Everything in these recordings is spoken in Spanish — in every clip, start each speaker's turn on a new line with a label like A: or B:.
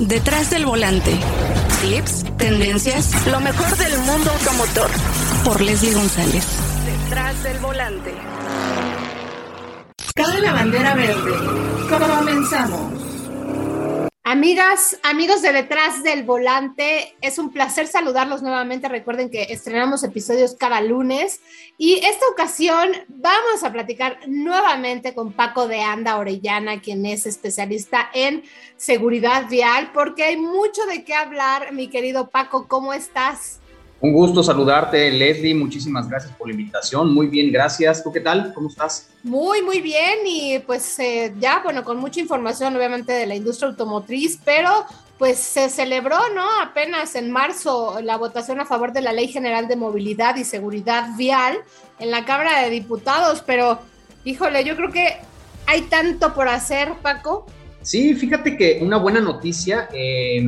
A: Detrás del volante. Tips, tendencias, lo mejor del mundo automotor. Por Leslie González. Detrás del volante.
B: Cabe la bandera verde. Comenzamos.
C: Amigas, amigos de detrás del volante, es un placer saludarlos nuevamente. Recuerden que estrenamos episodios cada lunes y esta ocasión vamos a platicar nuevamente con Paco de Anda Orellana, quien es especialista en seguridad vial, porque hay mucho de qué hablar. Mi querido Paco, ¿cómo estás?
D: Un gusto saludarte, Leslie. Muchísimas gracias por la invitación. Muy bien, gracias. ¿Tú qué tal? ¿Cómo estás?
C: Muy, muy bien. Y pues eh, ya, bueno, con mucha información, obviamente, de la industria automotriz, pero pues se celebró, ¿no? Apenas en marzo la votación a favor de la Ley General de Movilidad y Seguridad Vial en la Cámara de Diputados, pero híjole, yo creo que hay tanto por hacer, Paco.
D: Sí, fíjate que una buena noticia, eh,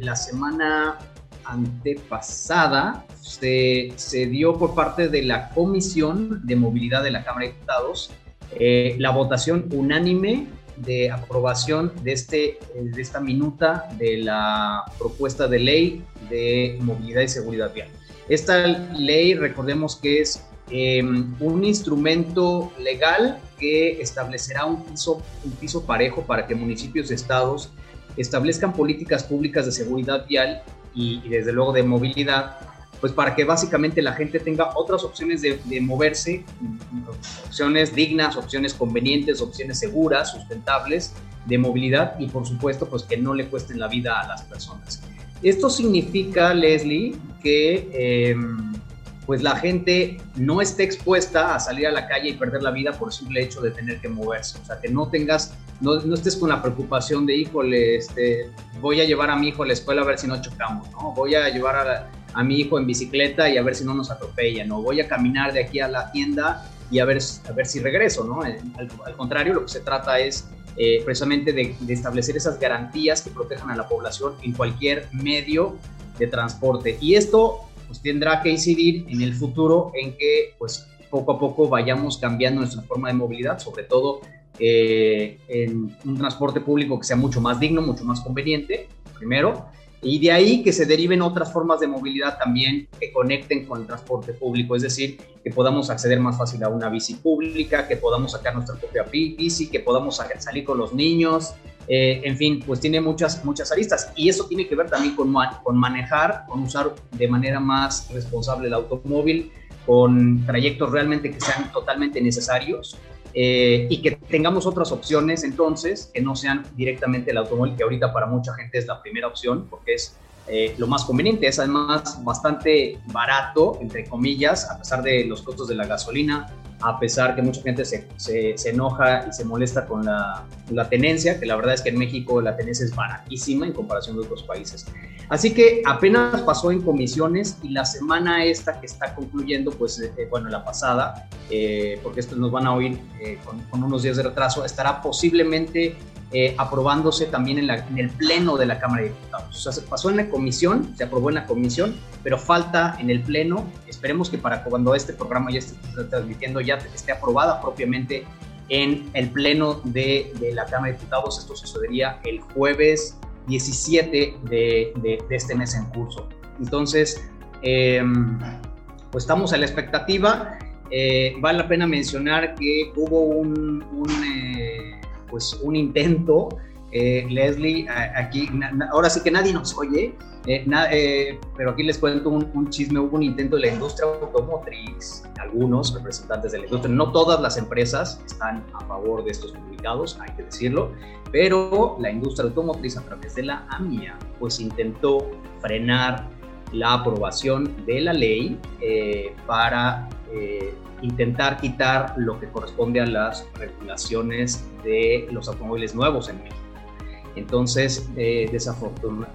D: la semana antepasada se, se, dio por parte de la Comisión de Movilidad de la Cámara de Diputados eh, la votación unánime de aprobación de, este, de esta minuta de la propuesta de ley de movilidad y seguridad vial. Esta ley, recordemos que es em, un instrumento legal que establecerá un piso, un piso parejo para que municipios y estados establezcan políticas públicas de seguridad vial y, desde luego de movilidad, pues para que básicamente la gente tenga otras opciones de, moverse, opciones dignas, opciones convenientes, opciones seguras, sustentables de movilidad y por supuesto pues que no le cuesten la vida a las personas. Esto significa, Leslie, que em, pues la gente no esté expuesta a salir a la calle y perder la vida por simple hecho de tener que moverse. O sea, que no tengas, no, estés con la preocupación de, híjole, este, voy a llevar a mi hijo a la escuela a ver si no chocamos, ¿no? Voy a llevar a, a mi hijo en bicicleta y a ver si no nos atropellan, ¿no? Voy a caminar de aquí a la tienda y a ver, a ver si regreso, ¿no? Al, al contrario, lo que se trata es eh, precisamente de, de establecer esas garantías que protejan a la población en cualquier medio de transporte. Y esto pues tendrá que incidir en el futuro en que pues poco a poco vayamos cambiando nuestra forma de movilidad, sobre todo eh, en un transporte público que sea mucho más digno, mucho más conveniente, primero, y de ahí que se deriven otras formas de movilidad también que conecten con el transporte público, es decir, que podamos acceder más fácil a una bici pública, que podamos sacar nuestra propia bici, que podamos salir con los niños, eh, en fin, pues tiene muchas, muchas aristas. Y eso tiene que ver también con, con manejar, con usar de manera más responsable el automóvil, con trayectos realmente que sean totalmente necesarios eh, y que tengamos otras opciones entonces que no sean directamente el automóvil, que ahorita para mucha gente es la primera opción porque es eh, lo más conveniente, es además bastante barato, entre comillas, a pesar de los costos de la gasolina, a pesar que mucha gente se, se, enoja y se molesta con la, la, tenencia, que la verdad es que en México la tenencia es baratísima en comparación de otros países. Así que apenas pasó en comisiones y la semana esta que está concluyendo, pues eh, eh, bueno, la pasada, eh, porque esto nos van a oír con, unos días de retraso, estará posiblemente aprobándose también en, la, en, el pleno de la Cámara de Diputados. O sea, se pasó en la comisión, se aprobó en la comisión, pero falta en el pleno. Esperemos que para cuando este programa ya esté transmitiendo ya esté aprobada propiamente en el pleno de, la Cámara de Diputados. Esto sucedería el jueves 17 de, este mes en curso. Entonces, em, pues estamos a la expectativa. Eh, vale la pena mencionar que hubo un, eh, pues un intento eh, Leslie, aquí, ahora sí que nadie nos oye, eh, eh, pero aquí les cuento un, chisme, hubo un intento de la industria automotriz, algunos representantes de la industria, no todas las empresas están a favor de estos publicados, hay que decirlo, pero la industria automotriz a través de la AMIA, pues intentó frenar la aprobación de la ley para intentar quitar lo que corresponde a las regulaciones de los automóviles nuevos en México. Entonces, eh,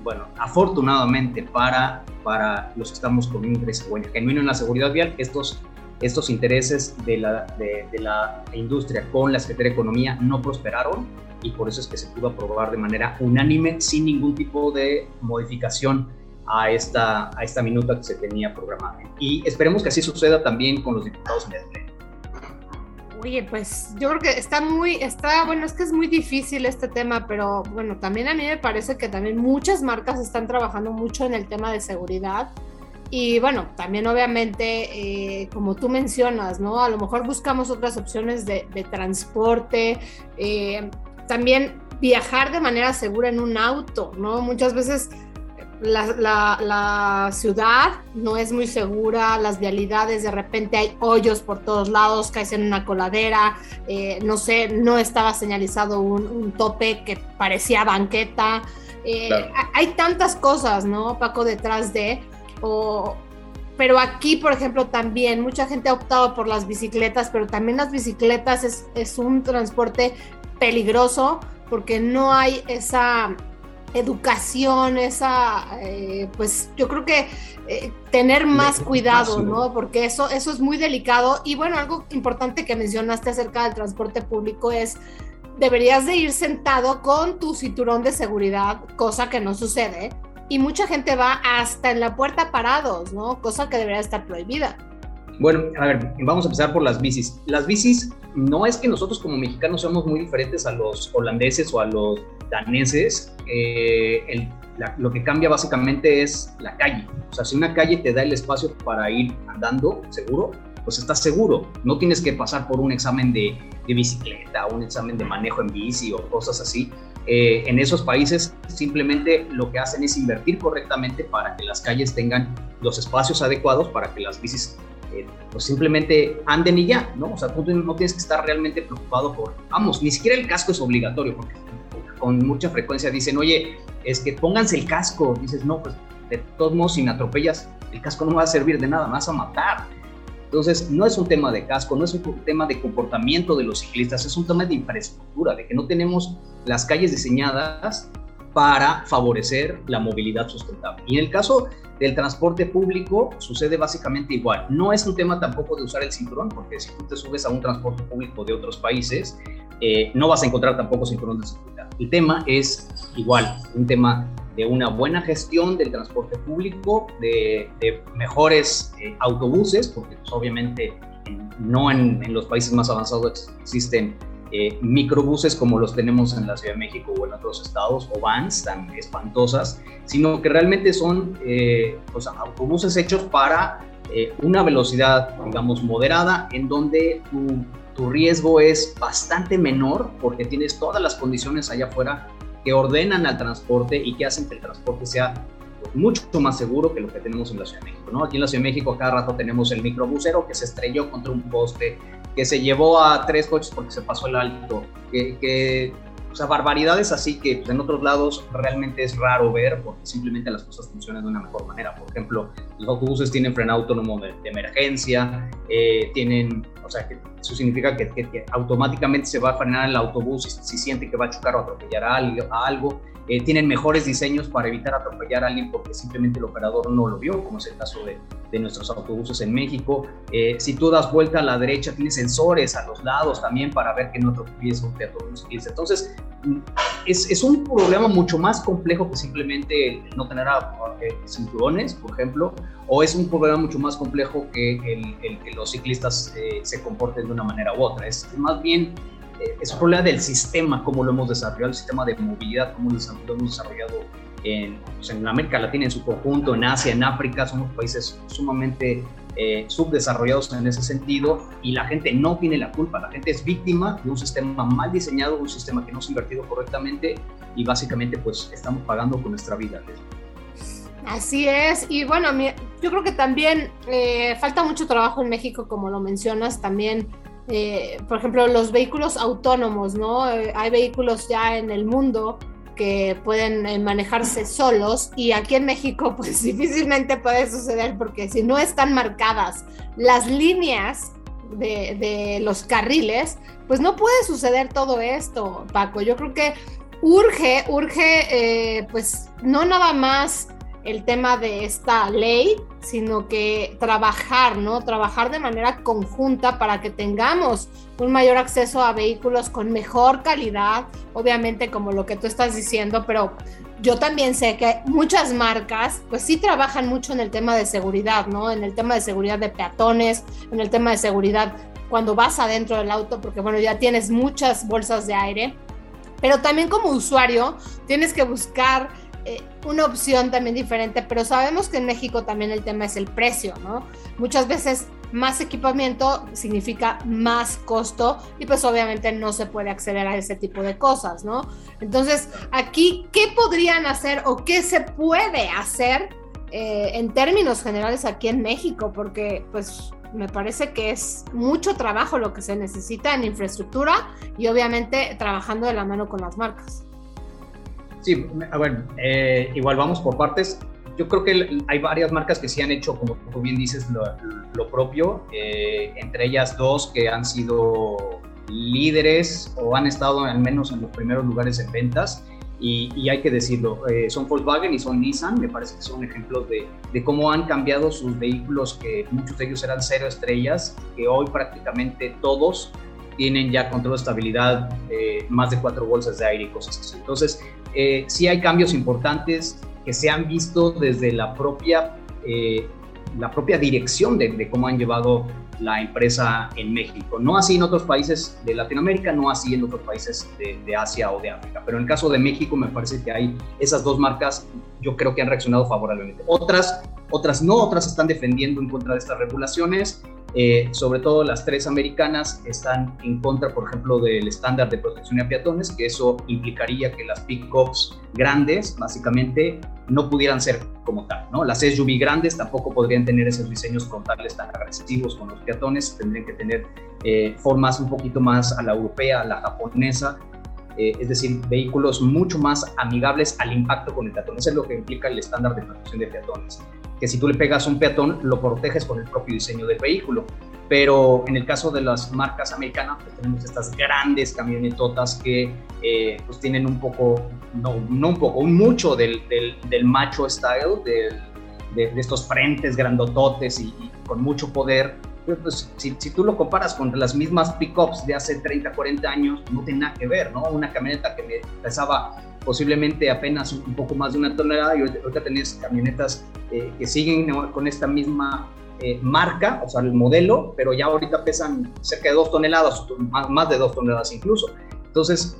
D: bueno, afortunadamente para, para los que estamos con un interés genuino en la seguridad vial, estos, estos intereses de la, de, la industria con la Secretaría de Economía no prosperaron y por eso es que se pudo aprobar de manera unánime sin ningún tipo de modificación a esta, a esta minuta que se tenía programada. Y esperemos que así suceda también con los diputados en el Pleno.
C: Oye, pues yo creo que está muy, está, bueno, es que es muy difícil este tema, pero bueno, también a mí me parece que también muchas marcas están trabajando mucho en el tema de seguridad. Y bueno, también obviamente, eh, como tú mencionas, ¿no? A lo mejor buscamos otras opciones de, transporte, eh, también viajar de manera segura en un auto, ¿no? Muchas veces la, ciudad no es muy segura, las vialidades, de repente hay hoyos por todos lados, caes en una coladera, eh, no sé, no estaba señalizado un, tope que parecía banqueta. Hay tantas cosas, ¿no, Paco, detrás de pero aquí, por ejemplo, también mucha gente ha optado por las bicicletas, pero también las bicicletas es, un transporte peligroso porque no hay esa educación, esa, eh, pues yo creo que eh, tener más cuidado, ¿no? Porque eso, eso es muy delicado. Y bueno, algo importante que mencionaste acerca del transporte público es, deberías de ir sentado con tu cinturón de seguridad, cosa que no sucede y mucha gente va hasta en la puerta parados, ¿no? Cosa que debería estar prohibida.
D: Bueno, a ver, vamos a empezar por las bicis. Las bicis no es que nosotros como mexicanos somos muy diferentes a los holandeses o a los daneses. Eh, lo que cambia básicamente es la calle. O sea, si una calle te da el espacio para ir andando seguro, pues estás seguro. No tienes que pasar por un examen de, de bicicleta, un examen de manejo en bici o cosas así. Eh, en esos países simplemente lo que hacen es invertir correctamente para que las calles tengan los espacios adecuados para que las bicis eh, pues simplemente anden y ya, ¿no? O sea, tú no tienes que estar realmente preocupado por, vamos, ni siquiera el casco es obligatorio, porque con mucha frecuencia dicen, oye, es que pónganse el casco, dices, no, pues de todos modos, si me atropellas, el casco no va a servir de nada, me vas a matar. Entonces, no es un tema de casco, no es un tema de comportamiento de los ciclistas, es un tema de infraestructura, de que no tenemos las calles diseñadas para favorecer la movilidad sustentable. Y en el caso del transporte público sucede básicamente igual. No es un tema tampoco de usar el cinturón, porque si tú te subes a un transporte público de otros países, eh, no vas a encontrar tampoco cinturón de seguridad. El tema es igual, un tema de una buena gestión del transporte público, de, mejores eh, autobuses, porque pues, obviamente no en, los países más avanzados existen eh, microbuses como los tenemos en la Ciudad de México o en otros estados, o vans tan espantosas, sino que realmente son eh, autobuses hechos para una velocidad, digamos, moderada, en donde tu, tu riesgo es bastante menor porque tienes todas las condiciones allá afuera que ordenan al transporte y que hacen que el transporte sea mucho más seguro que lo que tenemos en la Ciudad de México. ¿no? Aquí en la Ciudad de México cada rato tenemos el microbusero que se estrelló contra un poste, que se llevó a tres coches porque se pasó el alto, que, que o sea, barbaridades así que pues, en otros lados realmente es raro ver porque simplemente las cosas funcionan de una mejor manera. Por ejemplo, los autobuses tienen frenado autónomo de, emergencia, eh, tienen, o sea, que eso significa que, automáticamente se va a frenar el autobús si, si siente que va a chocar o atropellar a algo eh, tienen mejores diseños para evitar atropellar a alguien porque simplemente el operador no lo vio, como es el caso de, de nuestros autobuses en México. Eh, si tú das vuelta a la derecha, tiene sensores a los lados también para ver que no atropelles un peatón Entonces, mm, es, es, un problema mucho más complejo que simplemente no tener eh, cinturones, por ejemplo, o es un problema mucho más complejo que el, el que los ciclistas se comporten de una manera u otra. Es más bien es un problema del sistema, cómo lo hemos desarrollado, el sistema de movilidad, cómo lo hemos desarrollado en, pues, en América Latina en su conjunto, en Asia, en África, somos países sumamente eh, subdesarrollados en ese sentido y la gente no tiene la culpa, la gente es víctima de un sistema mal diseñado, un sistema que no se ha invertido correctamente y básicamente pues estamos pagando con nuestra vida.
C: Así es, y bueno, yo creo que también eh, falta mucho trabajo en México, como lo mencionas, también eh, por ejemplo, los vehículos autónomos, ¿no? Eh, hay vehículos ya en el mundo que pueden eh, manejarse solos y aquí en México pues difícilmente puede suceder porque si no están marcadas las líneas de, de los carriles, pues no puede suceder todo esto, Paco. Yo creo que urge, urge, pues no nada más el tema de esta ley, sino que trabajar, ¿no? Trabajar de manera conjunta para que tengamos un mayor acceso a vehículos con mejor calidad, obviamente como lo que tú estás diciendo, pero yo también sé que muchas marcas, pues sí trabajan mucho en el tema de seguridad, ¿no? En el tema de seguridad de peatones, en el tema de seguridad cuando vas adentro del auto, porque bueno, ya tienes muchas bolsas de aire, pero también como usuario tienes que buscar eh, una opción también diferente, pero sabemos que en México también el tema es el precio, ¿no? Muchas veces más equipamiento significa más costo y pues obviamente no se puede acceder a ese tipo de cosas, ¿no? Entonces, aquí, ¿qué podrían hacer o qué se puede hacer eh, en términos generales aquí en México? Porque pues me parece que es mucho trabajo lo que se necesita en infraestructura y obviamente trabajando de la mano con las marcas.
D: Sí, a ver, eh, igual vamos por partes. Yo creo que hay varias marcas que sí han hecho, como tú bien dices, lo, propio, eh, entre ellas dos que han sido líderes o han estado al menos en los primeros lugares en ventas. Y, hay que decirlo, eh, son Volkswagen y son Nissan, me parece que son ejemplos de, de, cómo han cambiado sus vehículos, que muchos de ellos eran cero estrellas, que hoy prácticamente todos tienen ya control de estabilidad, eh, más de cuatro bolsas de aire y cosas así. Entonces, eh, sí hay cambios importantes que se han visto desde la propia, eh, la propia dirección de, cómo han llevado la empresa en México. No así en otros países de Latinoamérica, no así en otros países de, de, Asia o de África. Pero en el caso de México me parece que hay esas dos marcas, yo creo que han reaccionado favorablemente. Otras, otras no, otras están defendiendo en contra de estas regulaciones eh, sobre todo las tres americanas están en contra, por ejemplo, del estándar de protección a peatones, que eso implicaría que las pick-ups grandes, básicamente, no pudieran ser como tal, ¿no? Las SUV grandes tampoco podrían tener esos diseños frontales tan agresivos con los peatones, tendrían que tener eh, formas un poquito más a la europea, a la japonesa, eh, es decir, vehículos mucho más amigables al impacto con el peatón. Eso es lo que implica el estándar de protección de peatones que si tú le pegas un peatón, lo proteges con el propio diseño del vehículo. Pero en el caso de las marcas americanas, pues tenemos estas grandes camionetotas que eh, pues tienen un poco, no, no, un poco, un mucho del, del, macho style, de, de, estos frentes grandototes y, con mucho poder. Pues, si, si, tú lo comparas con las mismas pickups de hace 30, 40 años, no tiene nada que ver, ¿no? Una camioneta que me pesaba posiblemente apenas un poco más de una tonelada y ahorita tenés camionetas eh, que siguen con esta misma eh, marca, o sea, el modelo, pero ya ahorita pesan cerca de dos toneladas, más, de dos toneladas incluso. Entonces,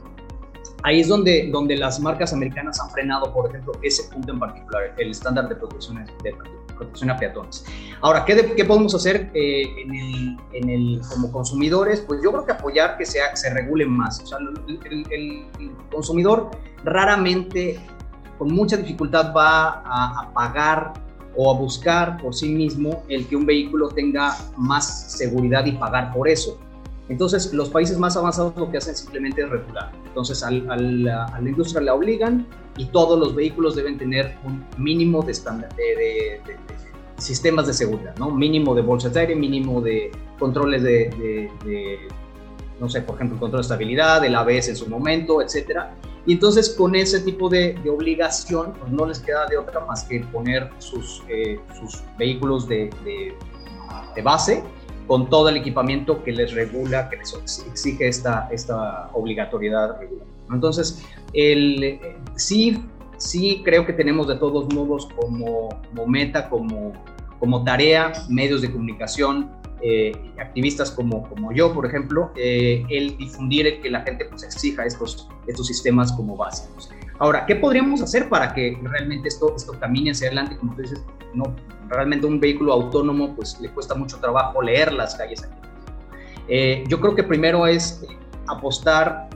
D: ahí es donde, donde las marcas americanas han frenado, por ejemplo, ese punto en particular, el estándar de protección, de protección a peatones. Ahora, ¿qué, qué podemos hacer eh, en, el, en, el, como consumidores? Pues yo creo que apoyar que se, se regule más. O sea, el, consumidor raramente, con mucha dificultad, va a pagar o a buscar por sí mismo el que un vehículo tenga más seguridad y pagar por eso. Entonces, los países más avanzados lo que hacen simplemente es regular. Entonces, al, al, a la industria la obligan y todos los vehículos deben tener un mínimo de, estándar, de, sistemas de seguridad, ¿no? Mínimo de bolsas de aire, mínimo de controles de, no sé, por ejemplo, control de estabilidad, el ABS en su momento, etcétera. Y entonces con ese tipo de, obligación, pues no les queda de otra más que poner sus, eh, sus vehículos de, base con todo el equipamiento que les regula, que les exige esta, esta obligatoriedad regular. Entonces, el, sí, sí creo que tenemos de todos modos como, meta, como, como tarea, medios de comunicación, eh, activistas como, como yo, por ejemplo, eh, el difundir el que la gente pues, exija estos, estos sistemas como básicos. Ahora, ¿qué podríamos hacer para que realmente esto, esto camine hacia adelante? Como tú dices, no, realmente un vehículo autónomo pues le cuesta mucho trabajo leer las calles aquí. Eh, yo creo que primero es apostar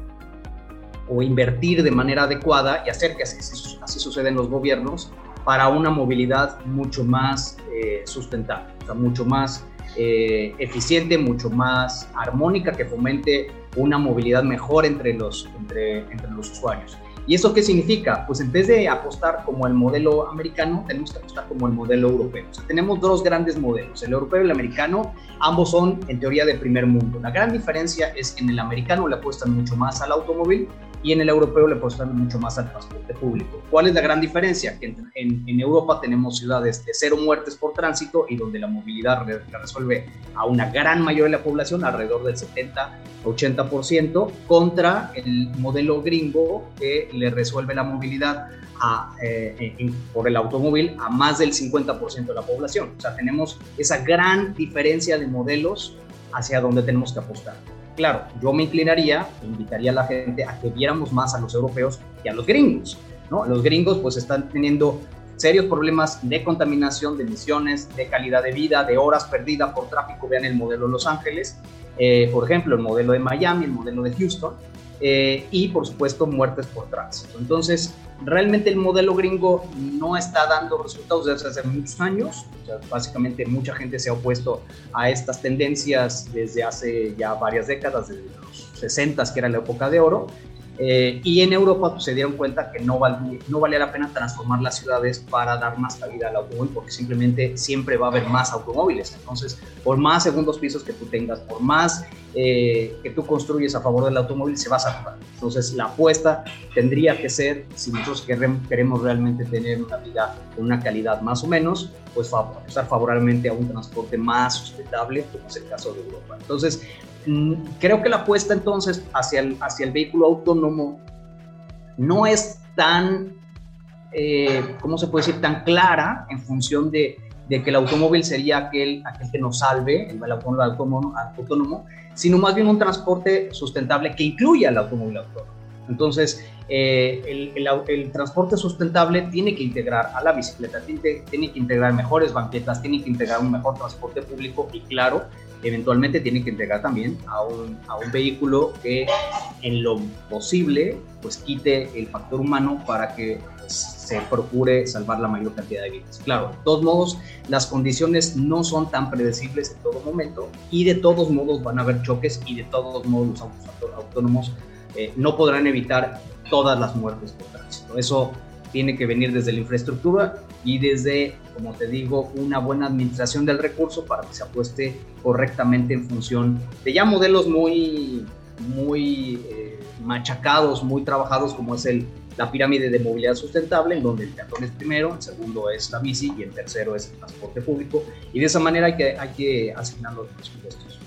D: o invertir de manera adecuada y hacer que así, así suceda en los gobiernos para una movilidad mucho más eh, sustentable, o sea, mucho más eh, eficiente, mucho más armónica, que fomente una movilidad mejor entre los, entre, entre los usuarios. ¿Y eso qué significa? Pues en vez de apostar como el modelo americano, tenemos que apostar como el modelo europeo. Tenemos dos grandes modelos, el europeo y el americano, ambos son en teoría de primer mundo. La gran diferencia es que en el americano le apuestan mucho más al automóvil y en el europeo le apuestan mucho más al transporte público. ¿Cuál es la gran diferencia? Que en, en, Europa tenemos ciudades de cero muertes por tránsito y donde la movilidad la resuelve a una gran mayoría de la población, alrededor del 70-80%, contra el modelo gringo que le resuelve la movilidad a, eh, por el automóvil a más del 50% de la población. O sea, tenemos esa gran diferencia de modelos hacia donde tenemos que apostar. Claro, yo me inclinaría, invitaría a la gente a que viéramos más a los europeos y a los gringos. ¿no? Los gringos pues están teniendo serios problemas de contaminación, de emisiones, de calidad de vida, de horas perdidas por tráfico. Vean el modelo de Los Ángeles, eh, por ejemplo, el modelo de Miami, el modelo de Houston, eh, y por supuesto muertes por tránsito. Entonces, realmente el modelo gringo no está dando resultados desde hace muchos años. básicamente mucha gente se ha opuesto a estas tendencias desde hace ya varias décadas, desde los 60, que era la época de oro. Eh, y en Europa pues, se dieron cuenta que no, valía, no valía la pena transformar las ciudades para dar más calidad al automóvil, porque simplemente siempre va a haber más automóviles. Entonces, por más segundos pisos que tú tengas, por más eh, que tú construyes a favor del automóvil, se va a saturar. Entonces, la apuesta tendría que ser, si nosotros queremos realmente tener una vida con una calidad más o menos, pues apostar favorablemente a un transporte más sustentable, como es el caso de Europa. Entonces, creo que la apuesta entonces hacia el, hacia el vehículo autónomo no es tan, eh, ¿cómo se puede decir?, tan clara en función de, de, que el automóvil sería aquel, aquel que nos salve, el, automóvil autónomo, autónomo, sino más bien un transporte sustentable que incluya el automóvil autónomo. Entonces, eh, el, el, el, transporte sustentable tiene que integrar a la bicicleta, tiene, tiene, que integrar mejores banquetas, tiene que integrar un mejor transporte público y claro, eventualmente tiene que entregar también a un, a un vehículo que en lo posible pues quite el factor humano para que pues, se procure salvar la mayor cantidad de vidas. Claro, de todos modos, las condiciones no son tan predecibles en todo momento y de todos modos van a haber choques y de todos modos los autos autónomos eh, no podrán evitar todas las muertes por tránsito. Eso tiene que venir desde la infraestructura y desde, como te digo, una buena administración del recurso para que se apueste correctamente en función de ya modelos muy, muy eh, machacados, muy trabajados, como es el, la pirámide de movilidad sustentable, en donde el peatón es primero, el segundo es la bici y el tercero es el transporte público. Y de esa manera hay que, hay que asignar los presupuestos.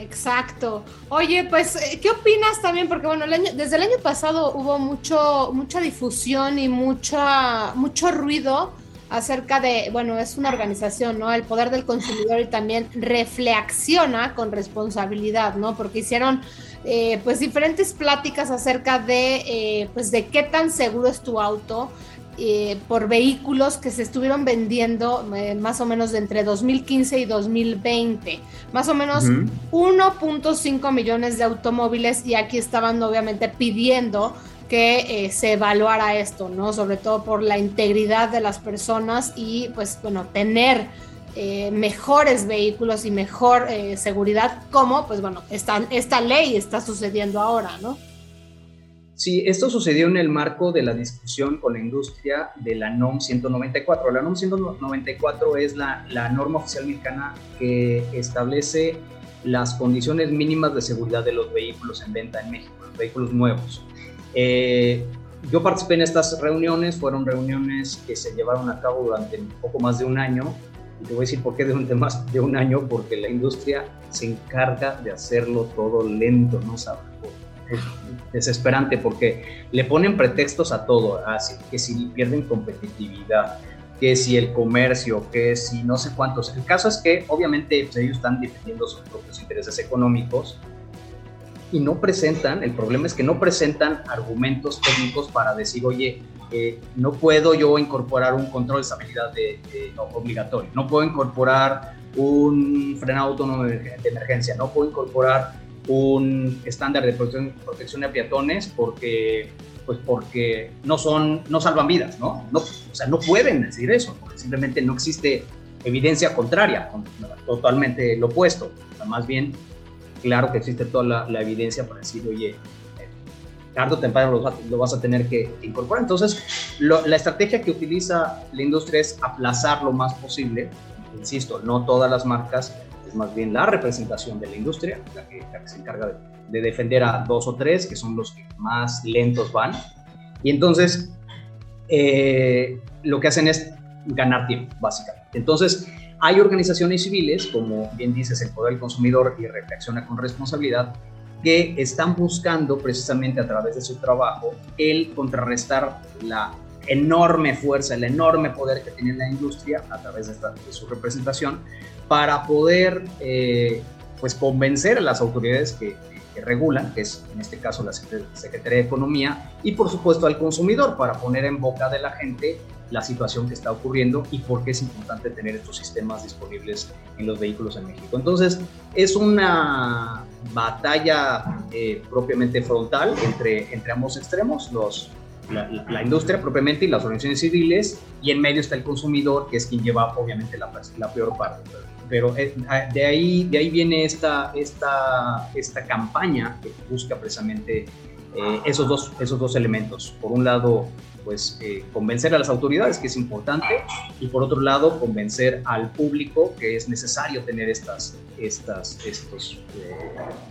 C: Exacto. Oye, pues, eh, ¿qué opinas también? Porque, bueno, desde el año pasado hubo mucho, mucha difusión y mucha, mucho ruido acerca de, bueno, es una organización, ¿no? El poder del consumidor y también reflexiona con responsabilidad, ¿no? Porque hicieron, eh, pues, diferentes pláticas acerca de, eh, pues, de qué tan seguro es tu auto, eh, por vehículos que se estuvieron vendiendo eh, más o menos de entre 2015 y 2020. Más o menos 1.5 millones de automóviles y aquí estaban obviamente pidiendo que eh, se evaluara esto, ¿no? Sobre todo por la integridad de las personas y pues bueno, tener mejores vehículos y mejor seguridad como pues bueno, esta, esta ley está sucediendo ahora, ¿no?
D: Sí, esto sucedió en el marco de la discusión con la industria de la NOM 194. La NOM 194 es la, la norma oficial mexicana que establece las condiciones mínimas de seguridad de los vehículos en venta en México, los vehículos nuevos. Eh, yo participé en estas reuniones, fueron reuniones que se llevaron a cabo durante un poco más de un año. Y te voy a decir por qué durante más de un año, porque la industria se encarga de hacerlo todo lento, no sabe desesperante porque le ponen pretextos a todo, así que si pierden competitividad, que si el comercio, que si no sé cuántos. El caso es que obviamente pues, ellos están defendiendo sus propios intereses económicos y no presentan, el problema es que no presentan argumentos técnicos para decir, oye, eh, no puedo yo incorporar un control de estabilidad de, obligatorio, no puedo incorporar un frenado autónomo de emergencia, no puedo incorporar un estándar de protección, protección de peatones porque pues porque no son no salvan vidas, ¿no? o sea, no pueden decir eso, porque simplemente no existe evidencia contraria, totalmente lo opuesto. Más bien, claro que existe toda la, evidencia para decir, oye, tarde o temprano lo, vas a tener que incorporar. Entonces, la estrategia que utiliza la industria es aplazar lo más posible. Insisto, no todas las marcas más bien la representación de la industria, la que, se encarga de, defender a dos o tres, que son los que más lentos van. Y entonces, eh, lo que hacen es ganar tiempo, básicamente. Entonces, hay organizaciones civiles, como bien dices, el Poder del Consumidor y Reflexiona con Responsabilidad, que están buscando precisamente a través de su trabajo el contrarrestar la enorme fuerza, el enorme poder que tiene la industria a través de, esta, de su representación para poder eh, pues convencer a las autoridades que, regulan, que es en este caso la Secretaría de Economía, y por supuesto al consumidor para poner en boca de la gente la situación que está ocurriendo y por qué es importante tener estos sistemas disponibles en los vehículos en México. Entonces, es una batalla eh, propiamente frontal entre, entre ambos extremos, los, la, industria propiamente y las organizaciones civiles, y en medio está el consumidor, que es quien lleva obviamente la, la peor parte. Pero eh, de, ahí, de ahí viene esta, esta, esta campaña que busca precisamente eh, esos, dos, esos dos elementos. Por un lado, pues eh, convencer a las autoridades que es importante y por otro lado convencer al público que es necesario tener estas, estas, estos, eh,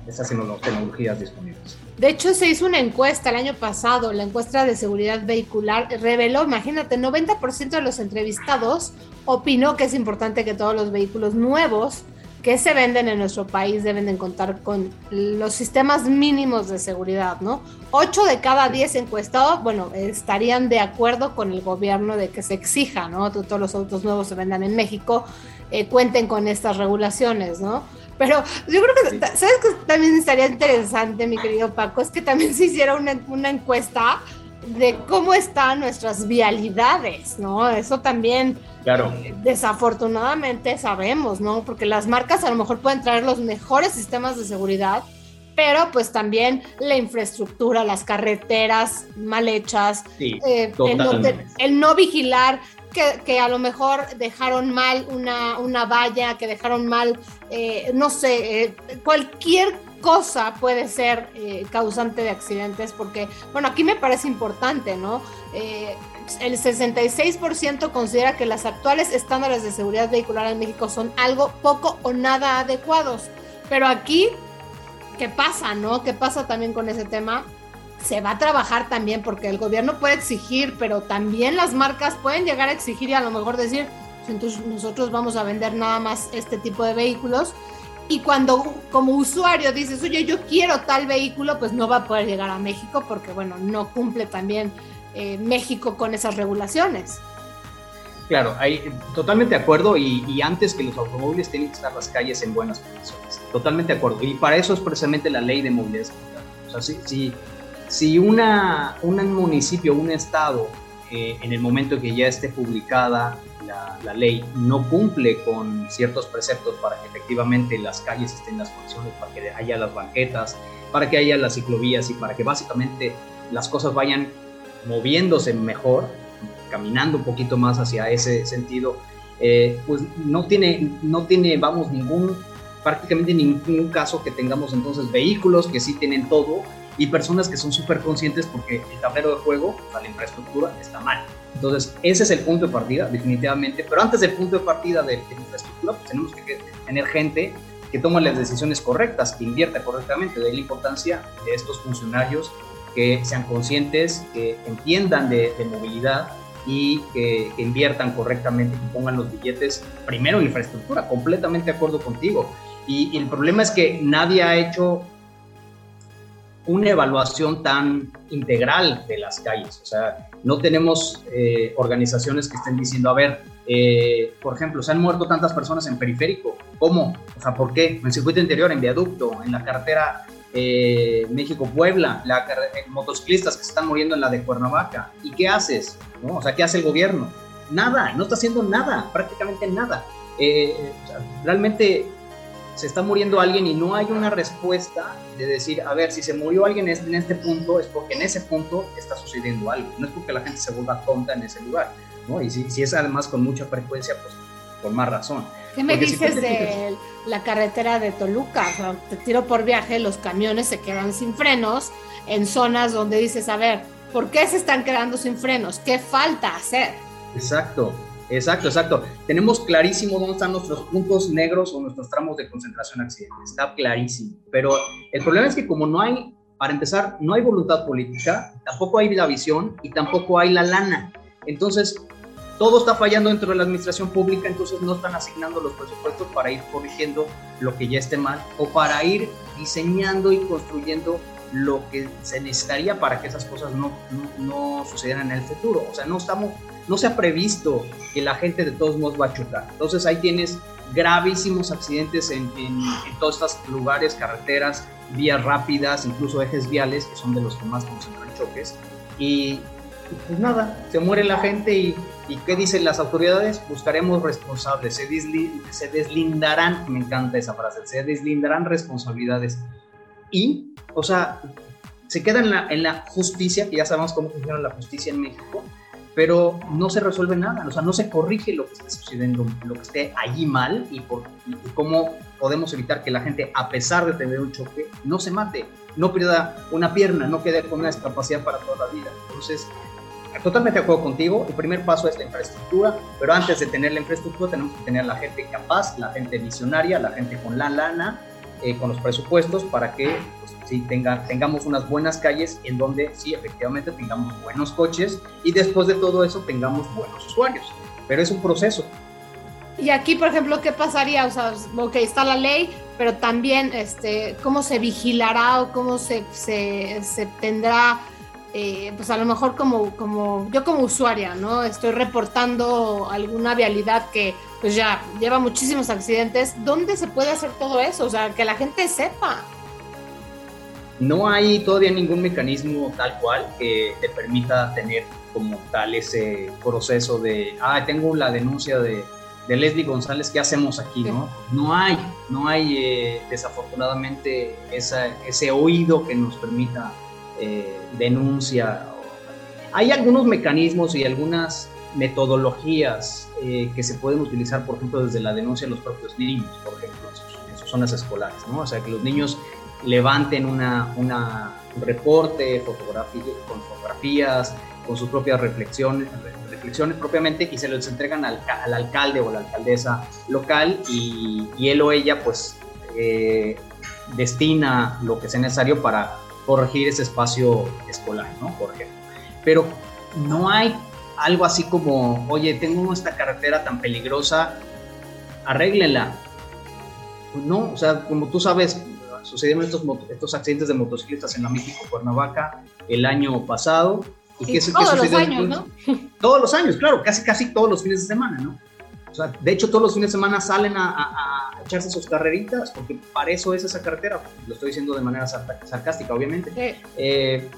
D: estas tecnologías disponibles.
C: De hecho, se hizo una encuesta el año pasado, la encuesta de seguridad vehicular reveló, imagínate, 90% de los entrevistados opinó que es importante que todos los vehículos nuevos que se venden en nuestro país deben de contar con los sistemas mínimos de seguridad, ¿no? Ocho de cada diez encuestados, bueno, estarían de acuerdo con el gobierno de que se exija, ¿no? Que todos los autos nuevos se vendan en México, eh, cuenten con estas regulaciones, ¿no? Pero yo creo que, ¿sabes que también estaría interesante, mi querido Paco? Es que también se hiciera una, una encuesta de cómo están nuestras vialidades, ¿no? Eso también,
D: claro.
C: desafortunadamente sabemos, ¿no? Porque las marcas a lo mejor pueden traer los mejores sistemas de seguridad, pero pues también la infraestructura, las carreteras mal hechas,
D: eh,
C: el, no, vigilar que, a lo mejor dejaron mal una, una valla, que dejaron mal, eh, no sé, eh, cualquier cosa puede ser eh, causante de accidentes, porque, bueno, aquí me parece importante, ¿no? Eh, el 66% considera que las actuales estándares de seguridad vehicular en México son algo poco o nada adecuados. Pero aquí, ¿qué pasa, no? ¿Qué pasa también con ese tema? Se va a trabajar también porque el gobierno puede exigir, pero también las marcas pueden llegar a exigir y a lo mejor decir, entonces nosotros vamos a vender nada más este tipo de vehículos y cuando como usuario dices, oye, yo quiero tal vehículo, pues no va a poder llegar a México porque, bueno, no cumple también eh, México con esas regulaciones.
D: Claro, hay, totalmente de acuerdo y, antes que los automóviles tienen que estar las calles en buenas condiciones. Totalmente de acuerdo. Y para eso es precisamente la ley de movilidad O sea, si, si, si una, un municipio, un estado, eh, en el momento que ya esté publicada la, ley no cumple con ciertos preceptos para que efectivamente las calles estén en las condiciones, para que haya las banquetas, para que haya las ciclovías y para que básicamente las cosas vayan moviéndose mejor, caminando un poquito más hacia ese sentido, eh, pues no tiene, no tiene, vamos, ningún, prácticamente ningún caso que tengamos entonces vehículos que sí tienen todo y personas que son súper conscientes porque el tablero de juego, la infraestructura, está mal. Entonces, ese es el punto de partida, definitivamente. Pero antes del punto de partida de, la infraestructura, pues tenemos que tener gente que tome las decisiones correctas, que invierta correctamente. De la importancia de estos funcionarios que sean conscientes, que entiendan de, movilidad y que, inviertan correctamente, que pongan los billetes primero en infraestructura. Completamente de acuerdo contigo. y el problema es que nadie ha hecho una evaluación tan integral de las calles. O sea, no tenemos eh, organizaciones que estén diciendo, a ver, eh, por ejemplo, se han muerto tantas personas en periférico. ¿Cómo? O sea, ¿por qué? En circuito interior, en viaducto, en la carretera eh, México-Puebla, la motociclistas que se están muriendo en la de Cuernavaca. ¿Y qué haces? O sea, ¿qué hace el gobierno? Nada, no está haciendo nada, prácticamente nada. realmente se está muriendo alguien y no hay una respuesta de decir, a ver, si se murió alguien en este punto es porque en ese punto está sucediendo algo, no es porque la gente se vuelva tonta en ese lugar, ¿no? Y si, si es además con mucha frecuencia, pues por más razón.
C: ¿Qué me dices de la carretera de Toluca? te tiro por viaje, los camiones se quedan sin frenos en zonas donde dices, a ver, ¿por qué se están quedando sin frenos? ¿Qué falta hacer?
D: Exacto. Exacto, exacto. Tenemos clarísimo dónde están nuestros puntos negros o nuestros tramos de concentración accidentes. Está clarísimo. Pero el problema es que como no hay, para empezar, no hay voluntad política, tampoco hay la visión y tampoco hay la lana. Entonces, todo está fallando dentro de la administración pública, entonces no están asignando los presupuestos para ir corrigiendo lo que ya esté mal o para ir diseñando y construyendo lo que se necesitaría para que esas cosas no, no, sucedieran en el futuro. O sea, no estamos, no se ha previsto que la gente de todos modos va a chocar. Entonces ahí tienes gravísimos accidentes en, en, todos estos lugares, carreteras, vías rápidas, incluso ejes viales, que son de los que más concentran choques. Y pues nada, se muere la gente y, y ¿qué dicen las autoridades? Buscaremos responsables, se, se deslindarán, me encanta esa frase, se deslindarán responsabilidades. Y, o sea, se queda en la, justicia, que ya sabemos cómo funciona la justicia en México, pero no se resuelve nada, o sea, no se corrige lo que esté sucediendo, lo que esté allí mal y cómo podemos evitar que la gente, a pesar de tener un choque, no se mate, no pierda una pierna, no quede con una discapacidad para toda la vida. Entonces, totalmente de acuerdo contigo, el primer paso es la infraestructura, pero antes de tener la infraestructura tenemos que tener la gente capaz, la gente visionaria, la gente con la lana, eh, con los presupuestos para que pues, sí, tenga, tengamos unas buenas calles en donde sí, efectivamente tengamos buenos coches y después de todo eso tengamos buenos usuarios. Pero es un proceso.
C: Y aquí, por ejemplo, ¿qué pasaría? O sea, ok, está la ley, pero también, este, ¿cómo se vigilará o cómo se, se, se tendrá eh, pues a lo mejor como, como yo como usuaria, ¿no? Estoy reportando alguna vialidad que pues ya lleva muchísimos accidentes. ¿Dónde se puede hacer todo eso? O sea, que la gente sepa.
D: No hay todavía ningún mecanismo tal cual que te permita tener como tal ese proceso de, ah, tengo la denuncia de, de Leslie González, ¿qué hacemos aquí? ¿no? no hay, no hay eh, desafortunadamente esa, ese oído que nos permita eh, denuncia. Hay algunos mecanismos y algunas metodologías eh, que se pueden utilizar, por ejemplo, desde la denuncia de los propios niños, por ejemplo, en sus, zonas escolares, ¿no? O sea, que los niños levanten una, un reporte con fotografías, con sus propias reflexiones, reflexiones propiamente y se los entregan al, al alcalde o la alcaldesa local y, él o ella pues eh, destina lo que sea necesario para corregir ese espacio escolar, ¿no? Por ejemplo. Pero no hay algo así como, oye, tengo esta carretera tan peligrosa, arréglenla. No, o sea, como tú sabes, sucedieron estos, estos accidentes de motocicletas en la México Cuernavaca el año pasado.
C: ¿Y qué, todos los años, ¿no?
D: Todos los años, claro, casi casi todos los fines de semana, ¿no? O sea, de hecho, todos los fines de semana salen a, echarse sus carreritas, porque para eso es esa carretera. Lo estoy diciendo de manera sarcástica, obviamente. Eh,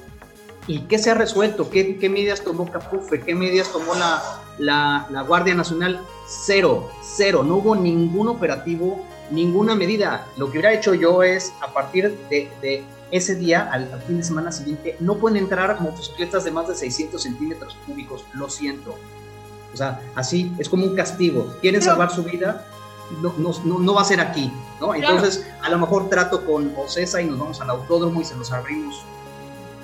D: ¿Y qué se ha resuelto? ¿Qué, ¿Qué, medidas tomó Capufe? ¿Qué medidas tomó la, la, la, Guardia Nacional? Cero, cero. No hubo ningún operativo, ninguna medida. Lo que hubiera hecho yo es, a partir de, de ese día, al, al, fin de semana siguiente, no pueden entrar motocicletas de más de 600 centímetros cúbicos. Lo siento. O sea, así es como un castigo. Quieren salvar su vida, no, no, no, va a ser aquí, ¿no? Entonces, a lo mejor trato con Ocesa y nos vamos al autódromo y se los abrimos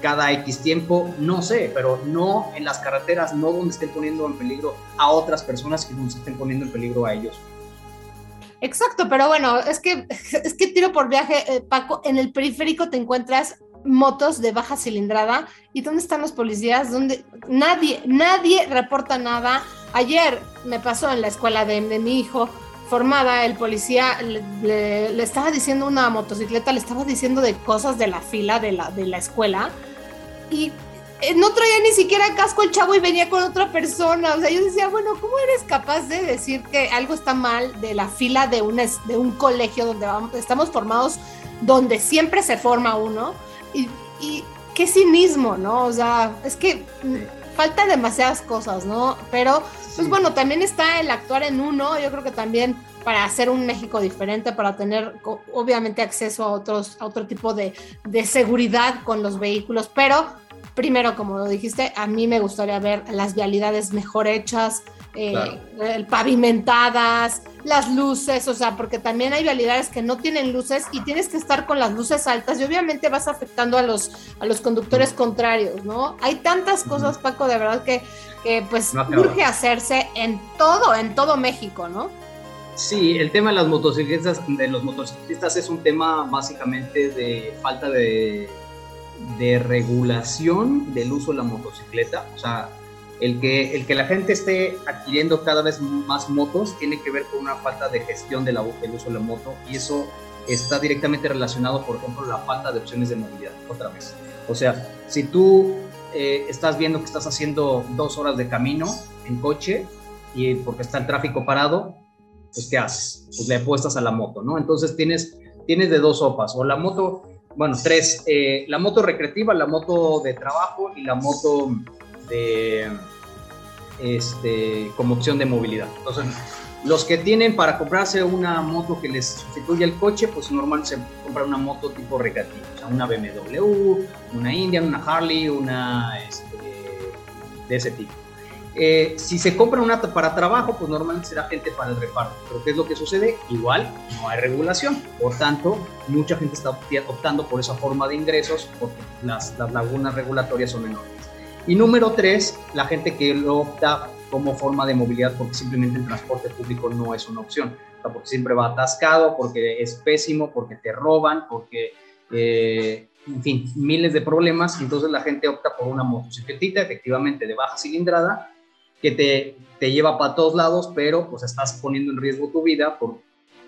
D: cada X tiempo, no sé, pero no en las carreteras, no donde estén poniendo en peligro a otras personas que nos estén poniendo en peligro a ellos.
C: Exacto, pero bueno, es que, es que tiro por viaje, eh, Paco, en el periférico te encuentras motos de baja cilindrada. ¿Y dónde están los policías? ¿Dónde? Nadie, nadie reporta nada. Ayer me pasó en la escuela de, mi hijo formada, el policía le, estaba diciendo una motocicleta, le estaba diciendo de cosas de la fila de la, de la escuela y no traía ni siquiera casco el chavo y venía con otra persona. O sea, yo decía, bueno, ¿cómo eres capaz de decir que algo está mal de la fila de un, de un colegio donde vamos, estamos formados, donde siempre se forma uno? y, qué cinismo, ¿no? O sea, es que falta demasiadas cosas, ¿no? Pero, pues bueno, también está el actuar en uno, yo creo que también para hacer un México diferente, para tener obviamente acceso a otros, a otro tipo de, de seguridad con los vehículos, pero primero, como lo dijiste, a mí me gustaría ver las vialidades mejor hechas, eh, pavimentadas, las luces, o sea, porque también hay vialidades que no tienen luces y tienes que estar con las luces altas y obviamente vas afectando a los, a los conductores contrarios, ¿no? Hay tantas cosas, Paco, de verdad que, que pues urge hacerse en todo, en todo México, ¿no?
D: Sí, el tema de las motocicletas, de los motociclistas es un tema básicamente de falta de, de regulación del uso de la motocicleta. O sea, el que, el que la gente esté adquiriendo cada vez más motos tiene que ver con una falta de gestión del uso de la moto y eso está directamente relacionado, por ejemplo, la falta de opciones de movilidad, otra vez. O sea, si tú eh, estás viendo que estás haciendo dos horas de camino en coche y porque está el tráfico parado, pues ¿qué haces? Pues le apuestas a la moto, ¿no? Entonces tienes, tienes de dos sopas, o la moto, bueno, tres, eh, la moto recreativa, la moto de trabajo y la moto de, este, como opción de movilidad. Entonces, los que tienen para comprarse una moto que les sustituya el coche, pues normalmente se compra una moto tipo recreativa, o sea, una BMW, una Indian, una Harley, una este, de ese tipo. Eh, si se compra una para trabajo, pues normalmente será gente para el reparto. Pero ¿qué es lo que sucede? Igual no hay regulación. Por tanto, mucha gente está optando por esa forma de ingresos porque las, las lagunas regulatorias son enormes. Y número tres, la gente que lo opta como forma de movilidad porque simplemente el transporte público no es una opción. porque siempre va atascado, porque es pésimo, porque te roban, porque, eh, en fin, miles de problemas. Entonces la gente opta por una motocicletita, efectivamente de baja cilindrada, que te, te lleva para todos lados, pero pues estás poniendo en riesgo tu vida por,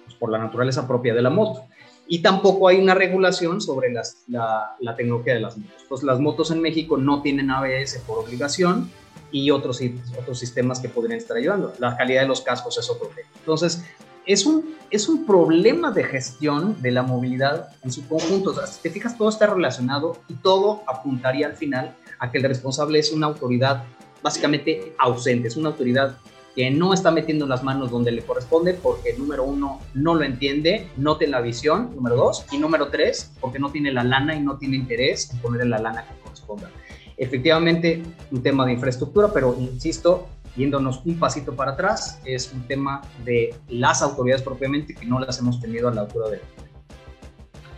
D: pues, por la naturaleza propia de la moto. Y tampoco hay una regulación sobre las, la, la, tecnología de las motos. Pues las motos en México no tienen ABS por obligación y otros, otros sistemas que podrían estar ayudando. La calidad de los cascos es otro tema. Entonces, es un, es un problema de gestión de la movilidad en su conjunto. O sea, si te fijas, todo está relacionado y todo apuntaría al final a que el responsable es una autoridad básicamente ausente, es una autoridad que no está metiendo las manos donde le corresponde porque número uno no lo entiende, no tiene la visión, número dos, y número tres, porque no tiene la lana y no tiene interés en ponerle la lana que corresponda. Efectivamente, un tema de infraestructura, pero insisto, yéndonos un pasito para atrás, es un tema de las autoridades propiamente que no las hemos tenido a la altura de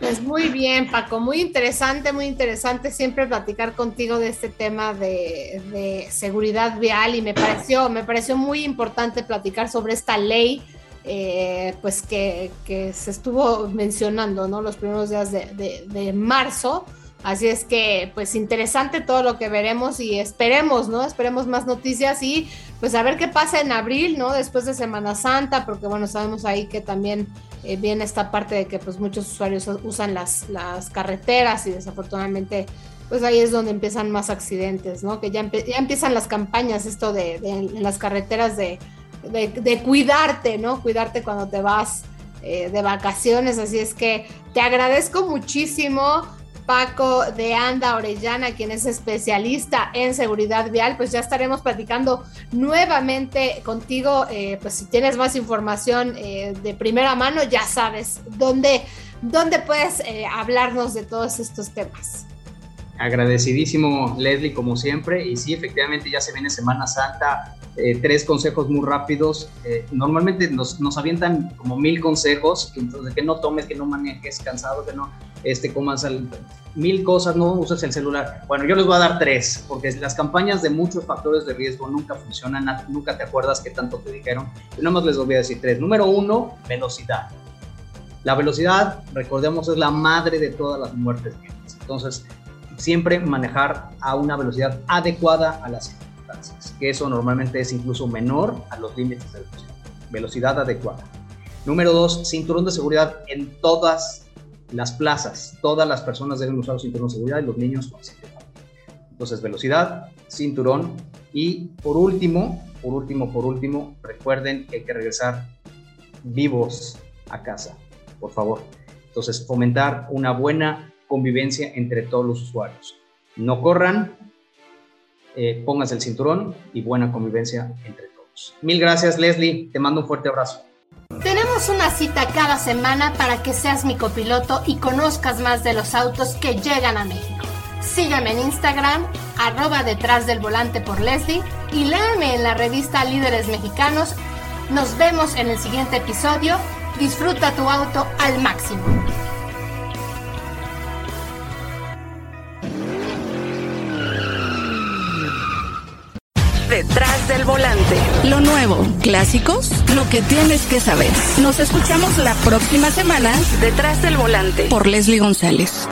C: pues muy bien, Paco, muy interesante, muy interesante siempre platicar contigo de este tema de, seguridad vial y me pareció, me pareció muy importante platicar sobre esta ley, eh, pues que, se estuvo mencionando, ¿no? Los primeros días de, de marzo. Así es que, pues interesante todo lo que veremos y esperemos, ¿no? Esperemos más noticias y pues a ver qué pasa en abril, ¿no? Después de Semana Santa, porque bueno, sabemos ahí que también eh, viene esta parte de que pues muchos usuarios usan las, las carreteras y desafortunadamente pues ahí es donde empiezan más accidentes, ¿no? Que ya, ya empiezan las campañas, esto de, las carreteras de, de, cuidarte, ¿no? Cuidarte cuando te vas eh, de vacaciones, así es que te agradezco muchísimo Paco de Anda Orellana, quien es especialista en seguridad vial, pues ya estaremos platicando nuevamente contigo. Eh, pues si tienes más información eh, de primera mano, ya sabes dónde, dónde puedes eh, hablarnos de todos estos temas.
D: Agradecidísimo, Leslie, como siempre. Y sí, efectivamente, ya se viene Semana Santa. Tres consejos muy rápidos. normalmente nos, avientan como mil consejos, entonces, que no tomes, que no manejes cansado, que no este, comas mil cosas, no uses el celular. Bueno, yo les voy a dar tres, porque las campañas de muchos factores de riesgo nunca funcionan, nunca te acuerdas qué tanto te dijeron. Yo nada más les voy a decir tres. Número uno, velocidad. La velocidad, recordemos, es la madre de todas las muertes Entonces, siempre manejar a una velocidad adecuada a las circunstancias, que eso normalmente es incluso menor a los límites de velocidad. Velocidad adecuada. Número dos, cinturón de seguridad en todas las plazas, todas las personas deben usar los cinturón de seguridad y los niños con. Entonces, velocidad, cinturón y por último, por último, por último, recuerden que hay que regresar vivos a casa, por favor. Entonces, fomentar una buena convivencia entre todos los usuarios. No corran, eh, pónganse el cinturón y buena convivencia entre todos. Mil gracias, Leslie. Te mando un fuerte abrazo.
C: Tenemos una cita cada semana para que seas mi copiloto y conozcas más de los autos que llegan a México. Sígueme en Instagram, arroba detrás del volante por Leslie y léame en la revista Líderes Mexicanos. Nos vemos en el siguiente episodio. Disfruta tu auto al máximo.
A: Detrás del volante. Lo nuevo, clásicos, lo que tienes que saber. Nos escuchamos la próxima semana. Detrás del volante. Por Leslie González.